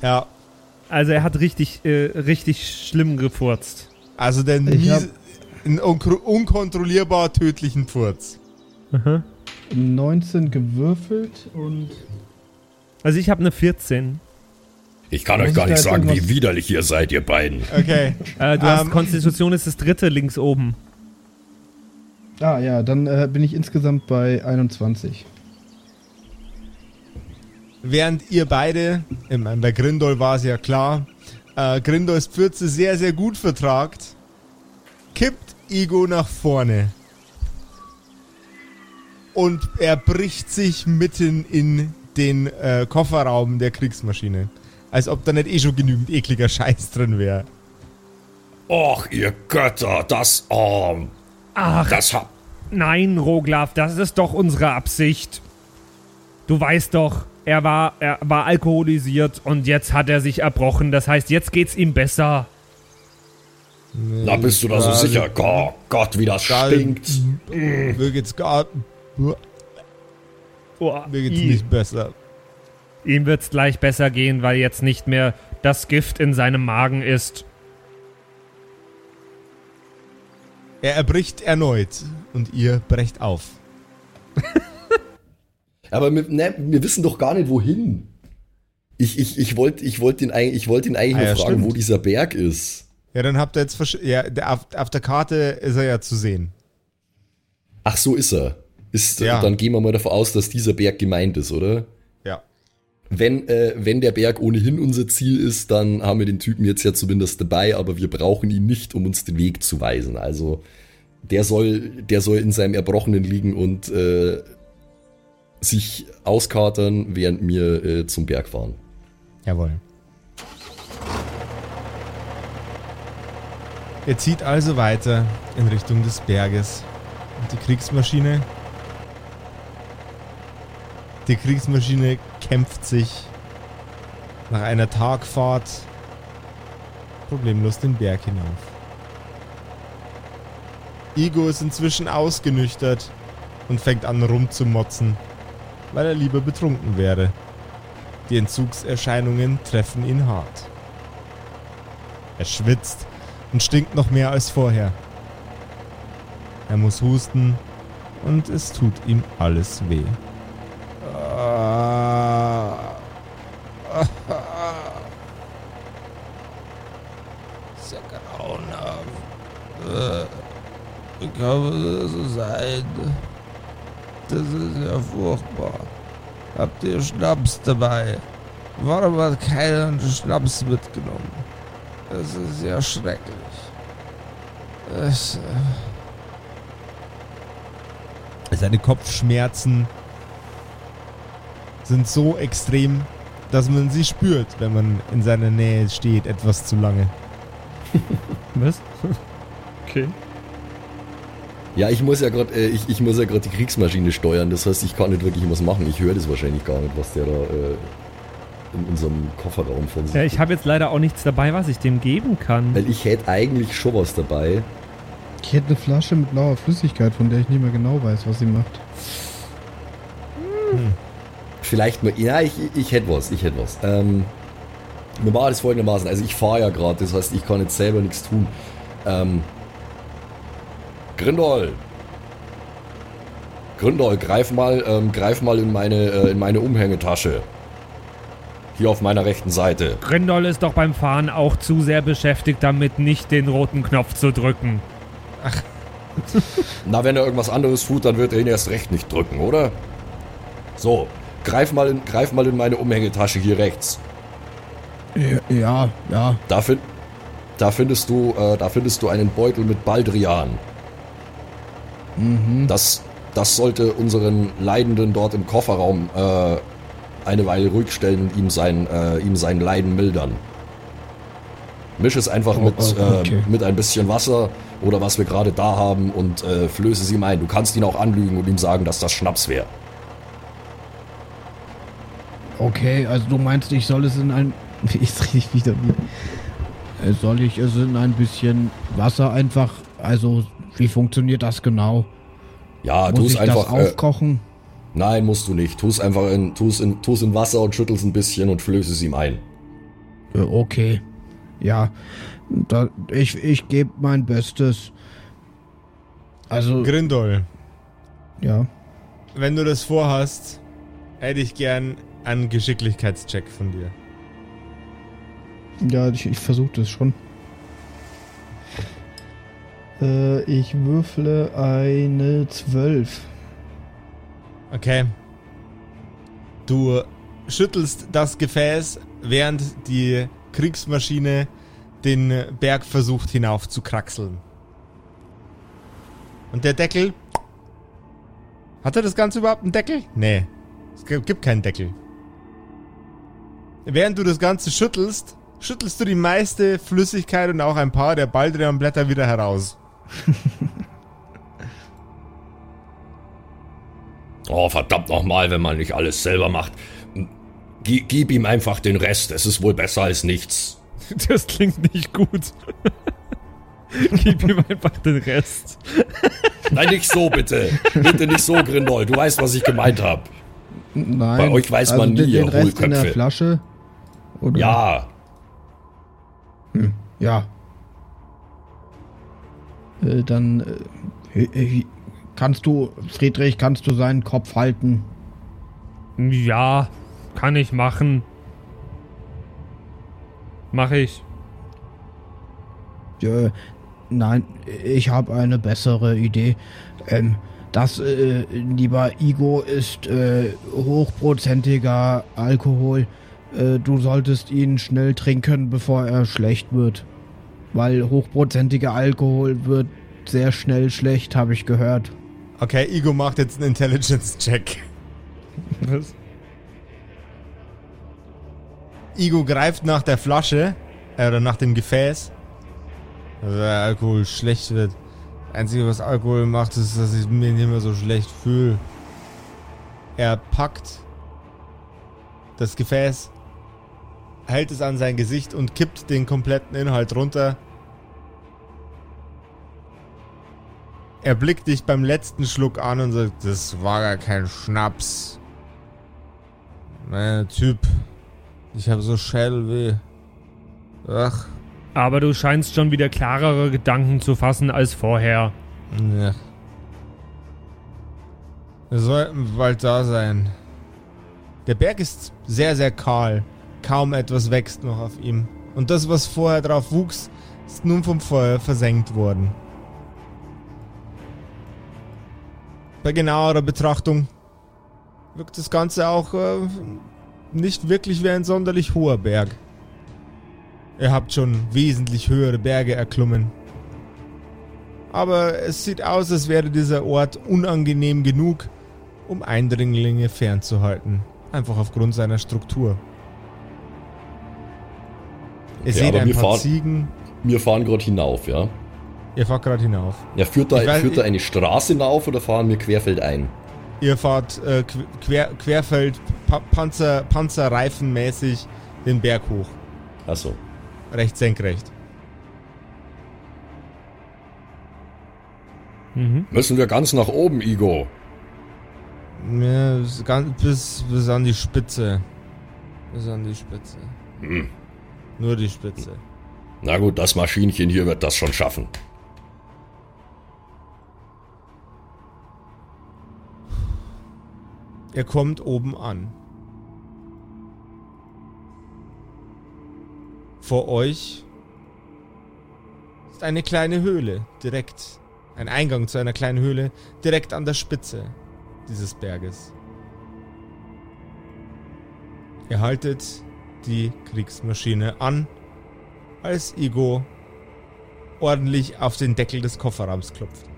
Ja, Also er hat richtig, äh, richtig schlimm gefurzt. Also hab- mies, einen unkro- unkontrollierbar tödlichen Furz. 19 gewürfelt und. Also ich habe eine 14. Ich kann Muss euch gar nicht sagen, wie widerlich ihr seid, ihr beiden. Okay. Äh, du hast Ähm. Konstitution ist das dritte links oben. Ah ja, dann äh, bin ich insgesamt bei 21. Während ihr beide, ich meine, bei Grindol war es ja klar, äh, Grindols Pfürze sehr, sehr gut vertragt, kippt Igo nach vorne. Und er bricht sich mitten in den äh, Kofferraum der Kriegsmaschine. Als ob da nicht eh schon genügend ekliger Scheiß drin wäre. Och, ihr Götter, das, oh, Ach, das hab, nein, Roglaf, das ist doch unsere Absicht. Du weißt doch, er war, er war alkoholisiert und jetzt hat er sich erbrochen. Das heißt, jetzt geht's ihm besser. da bist du da so sicher. Oh Gott, wie das da- stinkt. Mir geht's gar. Mir geht's nicht besser. Ihm wird's gleich besser gehen, weil jetzt nicht mehr das Gift in seinem Magen ist. Er erbricht erneut und ihr brecht auf. Aber wir, ne, wir wissen doch gar nicht, wohin. Ich, ich, ich wollte ich wollt ihn, eigentlich- ich wollt ihn eigentlich Ah, nur ja, fragen, stimmt. wo dieser Berg ist. Ja, dann habt ihr jetzt. Ja, auf, auf der Karte ist er ja zu sehen. Ach, so ist er. Ist, Ja. Dann gehen wir mal davon aus, dass dieser Berg gemeint ist, oder? Ja. Wenn, äh, wenn der Berg ohnehin unser Ziel ist, dann haben wir den Typen jetzt ja zumindest dabei, aber wir brauchen ihn nicht, um uns den Weg zu weisen. Also der soll, der soll in seinem Erbrochenen liegen und äh, sich auskatern, während wir äh, zum Berg fahren. Jawohl. Er zieht also weiter in Richtung des Berges. Und die Kriegsmaschine. Die Kriegsmaschine kämpft sich nach einer Tagfahrt problemlos den Berg hinauf. Igo ist inzwischen ausgenüchtert und fängt an rumzumotzen, weil er lieber betrunken wäre. Die Entzugserscheinungen treffen ihn hart. Er schwitzt und stinkt noch mehr als vorher. Er muss husten und es tut ihm alles weh. Sehr grauenhaft. Wie kann das so sein? Das ist ja furchtbar. Habt ihr Schnaps dabei? Warum hat keiner Schnaps mitgenommen? Das ist ja schrecklich. Es, äh Seine Kopfschmerzen sind so extrem, dass man sie spürt, wenn man in seiner Nähe steht, etwas zu lange. Was? okay. Ja, ich muss ja gerade, äh, ich, ich muss ja gerade die Kriegsmaschine steuern. Das heißt, ich kann nicht wirklich was machen. Ich höre das wahrscheinlich gar nicht, was der da äh, in unserem Kofferraum von sich. Ja, ich habe jetzt leider auch nichts dabei, was ich dem geben kann. Weil ich hätte eigentlich schon was dabei. Ich hätte eine Flasche mit blauer Flüssigkeit, von der ich nicht mehr genau weiß, was sie macht. vielleicht mal. Ja, ich, ich hätte was, ich hätte was. Ähm, machen das folgendermaßen. Also ich fahre ja gerade, das heißt, ich kann jetzt selber nichts tun. Ähm, Grindol. Grindol, greif mal, ähm, greif mal in meine, äh, in meine Umhängetasche. Hier auf meiner rechten Seite. Grindol ist doch beim Fahren auch zu sehr beschäftigt damit, nicht den roten Knopf zu drücken. Na, wenn er irgendwas anderes tut, dann wird er ihn erst recht nicht drücken, oder? So, greif mal in, greif mal in meine Umhängetasche hier rechts. Ja, ja. Da, fin da findest du, äh, da findest du einen Beutel mit Baldrian. Das, das sollte unseren Leidenden dort im Kofferraum äh, eine Weile ruhig stellen und ihm sein, äh, ihm sein Leiden mildern. Misch es einfach Oh, mit, oh, okay. äh, mit ein bisschen Wasser oder was wir gerade da haben und äh, flöße sie ihm ein. Du kannst ihn auch anlügen und ihm sagen, dass das Schnaps wäre. Okay, also du meinst, ich soll es in ein. Ich wieder wie. Äh, Soll ich es in ein bisschen Wasser einfach. Also, wie funktioniert das genau? Ja, tu Muss es ich das einfach. Äh, aufkochen? nein, musst du nicht. Tu es einfach in, tu's in, tu's in Wasser und schüttel's ein bisschen und flöße es ihm ein. Äh, okay. Ja. Da, ich ich gebe mein Bestes. Also, Grindol, ja. wenn du das vorhast, hätte ich gern einen Geschicklichkeitscheck von dir. Ja, ich, ich versuche das schon. Äh, ich würfle eine 12. Okay. Du schüttelst das Gefäß, während die Kriegsmaschine den Berg versucht hinauf zu kraxeln. Und der Deckel. Hatte das Ganze überhaupt einen Deckel? Nee. Es gibt keinen Deckel. Während du das Ganze schüttelst, schüttelst du die meiste Flüssigkeit und auch ein paar der Baldrianblätter wieder heraus. Oh, verdammt nochmal, wenn man nicht alles selber macht. G gib ihm einfach den Rest, es ist wohl besser als nichts. Das klingt nicht gut. Gib ihm einfach den Rest. Nein, nicht so bitte. Bitte nicht so, Grindol. Du weißt, was ich gemeint habe. Nein. Bei euch weiß man den, nie, den ihr Rest in der Hohlköpfe. Flasche? Oder? Ja, Ja. Äh, dann äh, äh, kannst du, Friedrich, kannst du seinen Kopf halten? Ja, kann ich machen. Mach ich. Äh, nein, ich habe eine bessere Idee. Ähm, das, äh, lieber Igo, ist äh, hochprozentiger Alkohol. Äh, du solltest ihn schnell trinken, bevor er schlecht wird. Weil hochprozentiger Alkohol wird sehr schnell schlecht, habe ich gehört. Okay, Igo macht jetzt einen Intelligence-Check. Was? Igo greift nach der Flasche äh, oder nach dem Gefäß. Also der Alkohol schlecht wird. Einzige, was Alkohol macht, ist, dass ich mich nicht mehr so schlecht fühle. Er packt das Gefäß, hält es an sein Gesicht und kippt den kompletten Inhalt runter. Er blickt dich beim letzten Schluck an und sagt, das war gar kein Schnaps. Mein Typ, ich habe so Schädelweh. Ach, Aber du scheinst schon wieder klarere Gedanken zu fassen als vorher. ja. Wir sollten bald da sein. Der Berg ist sehr, sehr kahl. Kaum etwas wächst noch auf ihm. Und das, was vorher drauf wuchs, ist nun vom Feuer versenkt worden. Bei genauerer Betrachtung wirkt das Ganze auch äh, nicht wirklich wie ein sonderlich hoher Berg. Ihr habt schon wesentlich höhere Berge erklommen. Aber es sieht aus, als wäre dieser Ort unangenehm genug, um Eindringlinge fernzuhalten. Einfach aufgrund seiner Struktur. Ihr Okay, seht ein paar fahren- Ziegen. wir fahren gerade hinauf, ja. Ihr fahrt gerade hinauf. Ja, führt da, weiß- führt da eine Straße hinauf oder fahren wir querfeldein? Ihr fahrt äh, qu- quer, querfeld, pa Panzer, Panzerreifenmäßig den Berg hoch. Achso. Recht senkrecht. Mhm. Müssen wir ganz nach oben, Igo? Ja, bis, bis, bis an die Spitze. Bis an die Spitze. Hm. Nur die Spitze. Na gut, das Maschinchen hier wird das schon schaffen. Er kommt oben an. Vor euch ist eine kleine Höhle, direkt. Ein Eingang zu einer kleinen Höhle, direkt an der Spitze dieses Berges. Ihr haltet die Kriegsmaschine an, als Igo ordentlich auf den Deckel des Kofferraums klopft.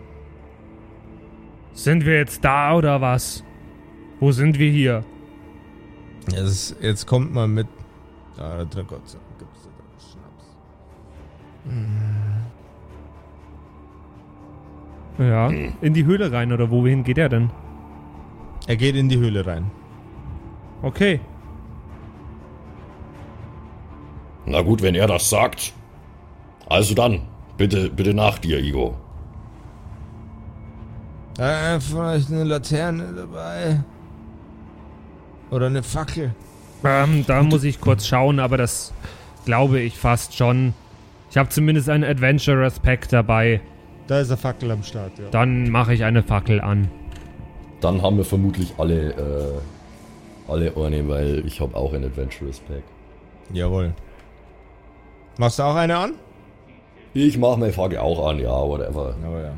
Sind wir jetzt da oder was? Wo sind wir hier? Jetzt, jetzt kommt man mit. Ah, da Gott sei Dank gibt's da Schnaps. Ja, in die Höhle rein oder wohin geht er denn? Er geht in die Höhle rein. Okay. Na gut, wenn er das sagt. Also dann, bitte, bitte nach dir, Igo. Äh, vielleicht eine Laterne dabei. Oder eine Fackel. Ähm, da muss ich kurz schauen, aber das glaube ich fast schon. Ich habe zumindest ein Adventurous Pack dabei. Da ist eine Fackel am Start, ja. Dann mache ich eine Fackel an. Dann haben wir vermutlich alle, äh, alle eine, weil ich habe auch ein Adventurous Pack. Jawohl. Machst du auch eine an? Ich mache meine Frage auch an, ja, whatever. Aber ja.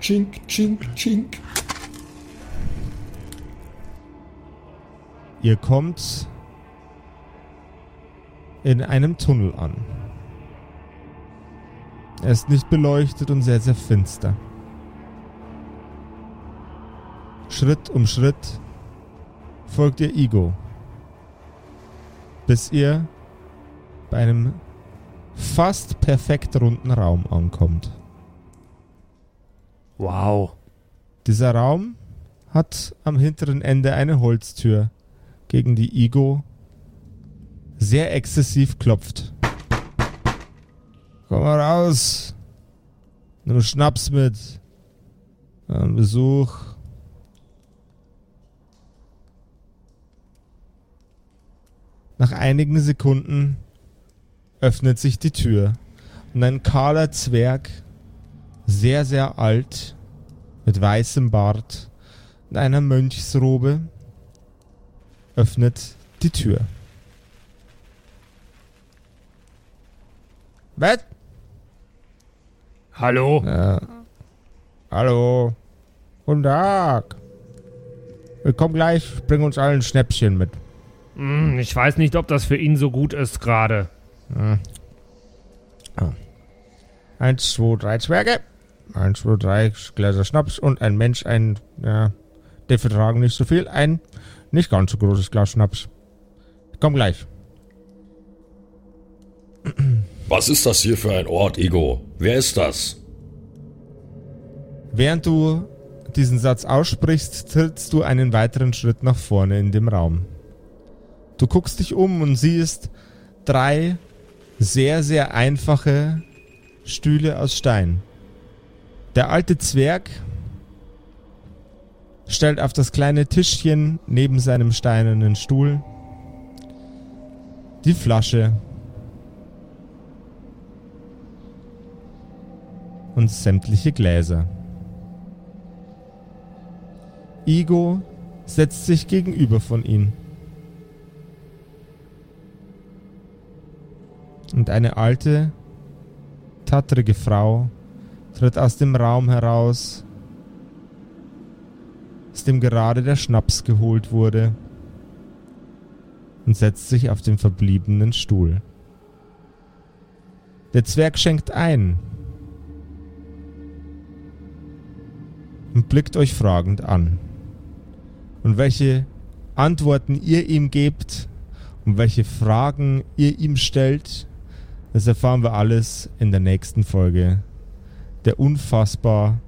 Chink, chink, chink. Ihr kommt in einem Tunnel an. Er ist nicht beleuchtet und sehr, sehr finster. Schritt um Schritt folgt ihr Igo, bis ihr bei einem fast perfekt runden Raum ankommt. Wow. Dieser Raum hat am hinteren Ende eine Holztür, gegen die Igo sehr exzessiv klopft. Komm mal raus. Nimm Schnaps mit. Ein Besuch. Nach einigen Sekunden öffnet sich die Tür und ein kahler Zwerg, sehr, sehr alt, mit weißem Bart und einer Mönchsrobe, öffnet die Tür. Was? Hallo? Ja. Hallo. Guten Tag. Wir kommen gleich, bring uns allen ein Schnäppchen mit. Hm, ich weiß nicht, ob das für ihn so gut ist gerade. Eins, zwei, drei Zwerge. Eins, zwei, drei Gläser Schnaps und ein Mensch, ein, ja, die vertragen nicht so viel. Ein nicht ganz so großes Glas Schnaps. Ich komm gleich. Was ist das hier für ein Ort, Igo? Wer ist das? Während du diesen Satz aussprichst, trittst du einen weiteren Schritt nach vorne in dem Raum. Du guckst dich um und siehst drei sehr, sehr einfache Stühle aus Stein. Der alte Zwerg stellt auf das kleine Tischchen neben seinem steinernen Stuhl die Flasche und sämtliche Gläser. Igo setzt sich gegenüber von ihm. Und eine alte, tattrige Frau tritt aus dem Raum heraus, aus dem gerade der Schnaps geholt wurde, und setzt sich auf den verbliebenen Stuhl. Der Zwerg schenkt ein und blickt euch fragend an. Und welche Antworten ihr ihm gebt und welche Fragen ihr ihm stellt, das erfahren wir alles in der nächsten Folge der unfassbar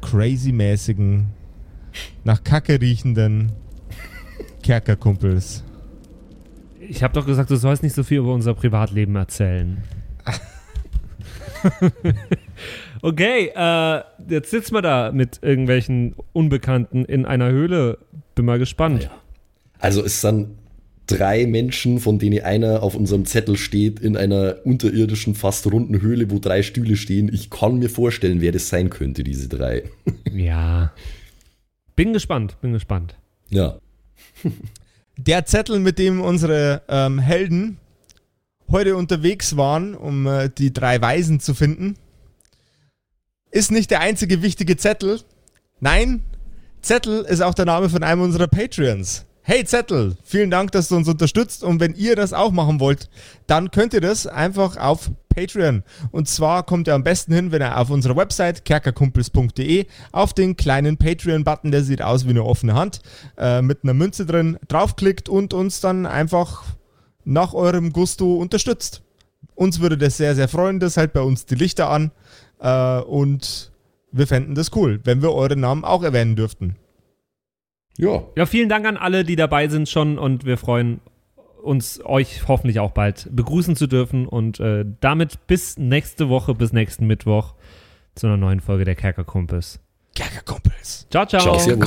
crazy-mäßigen, nach Kacke riechenden Kerkerkumpels. Ich habe doch gesagt, du sollst nicht so viel über unser Privatleben erzählen. Okay, äh, jetzt sitzen wir da mit irgendwelchen Unbekannten in einer Höhle. Bin mal gespannt. Ja. Also es sind drei Menschen, von denen einer auf unserem Zettel steht, in einer unterirdischen, fast runden Höhle, wo drei Stühle stehen. Ich kann mir vorstellen, wer das sein könnte, diese drei. Ja. Bin gespannt, bin gespannt. Ja. Der Zettel, mit dem unsere ähm, Helden heute unterwegs waren, um äh, die drei Weisen zu finden, ist nicht der einzige wichtige Zettel. Nein, Zettel ist auch der Name von einem unserer Patreons. Hey Zettel, vielen Dank, dass du uns unterstützt und wenn ihr das auch machen wollt, dann könnt ihr das einfach auf Patreon. Und zwar kommt ihr am besten hin, wenn ihr auf unserer Website kerkerkumpels.de auf den kleinen Patreon-Button, der sieht aus wie eine offene Hand, äh, mit einer Münze drin, draufklickt und uns dann einfach nach eurem Gusto unterstützt. Uns würde das sehr, sehr freuen. Das hält bei uns die Lichter an. Äh, und wir fänden das cool, wenn wir eure Namen auch erwähnen dürften. Ja. Ja, vielen Dank an alle, die dabei sind schon und wir freuen uns, euch hoffentlich auch bald begrüßen zu dürfen und äh, damit bis nächste Woche, bis nächsten Mittwoch zu einer neuen Folge der Kerkerkumpels. Kerkerkumpels. Ciao, ciao. Ciao,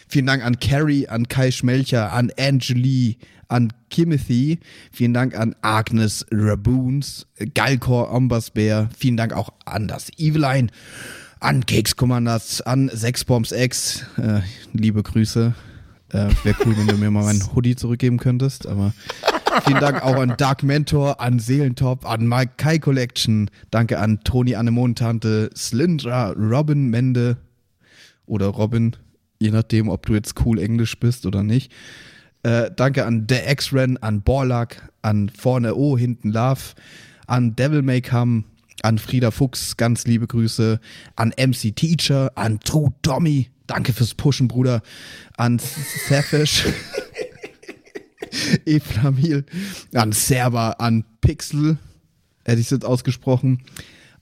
Vielen Dank an Carrie, an Kai Schmelcher, an Angeli, an Kimothy. Vielen Dank an Agnes Raboons, Galkor Ombasbär. Vielen Dank auch an das Eveline, an Keks Commanders, an Sexbombs X. Äh, liebe Grüße. Äh, Wäre cool, wenn du mir mal meinen Hoodie zurückgeben könntest, aber vielen Dank auch an Dark Mentor, an Seelentop, an Mike Kai Collection. Danke an Toni Anemontante, Slyndra, Robin Mende oder Robin, je nachdem, ob du jetzt cool Englisch bist oder nicht. Äh, danke an The X-Ren, an Borlak, an Vorne O, hinten Love, an Devil May Come, an Frieda Fuchs, ganz liebe Grüße, an MC Teacher, an True Tommy, danke fürs Pushen, Bruder, an Safish, Eflamil, an Server, an Pixel, hätte ich es jetzt ausgesprochen,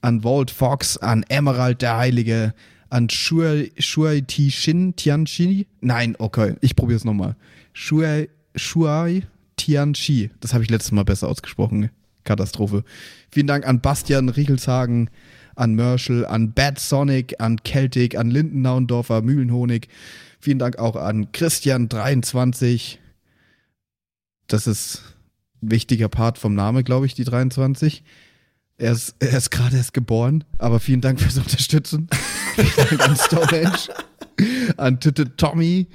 an Walt Fox, an Emerald der Heilige, an Shuai, Shuai Tishin Tianchi. Nein, okay, ich probiere es nochmal. Shuai, Shuai Tianchi. Das habe ich letztes Mal besser ausgesprochen. Katastrophe. Vielen Dank an Bastian Riechelshagen, an Merschel, an Bad Sonic, an Celtic, an Lindennaundorfer, Mühlenhonig. Vielen Dank auch an Christian23. Das ist ein wichtiger Part vom Name, glaube ich, die 23. Er ist, er ist gerade erst geboren, aber vielen Dank fürs Unterstützen. Vielen Dank an Stonehenge, an Titte Tommy,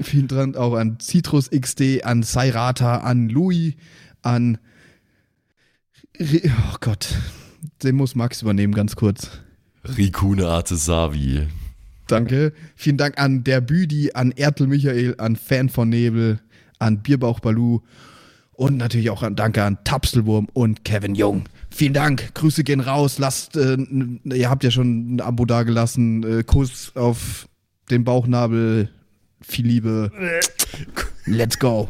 vielen Dank auch an Citrus XD, an Sairata, an Louis, an. Oh Gott, den muss Max übernehmen, ganz kurz. Rikune Artesavi. Danke. Vielen Dank an der Büdi, an Ertel Michael, an Fan von Nebel, an Bierbauch Balu und natürlich auch an Danke an Tapselwurm und Kevin Jung. Vielen Dank. Grüße gehen raus. Lasst, äh, ihr habt ja schon ein Abo dagelassen. Äh, Kuss auf den Bauchnabel. Viel Liebe. Let's go.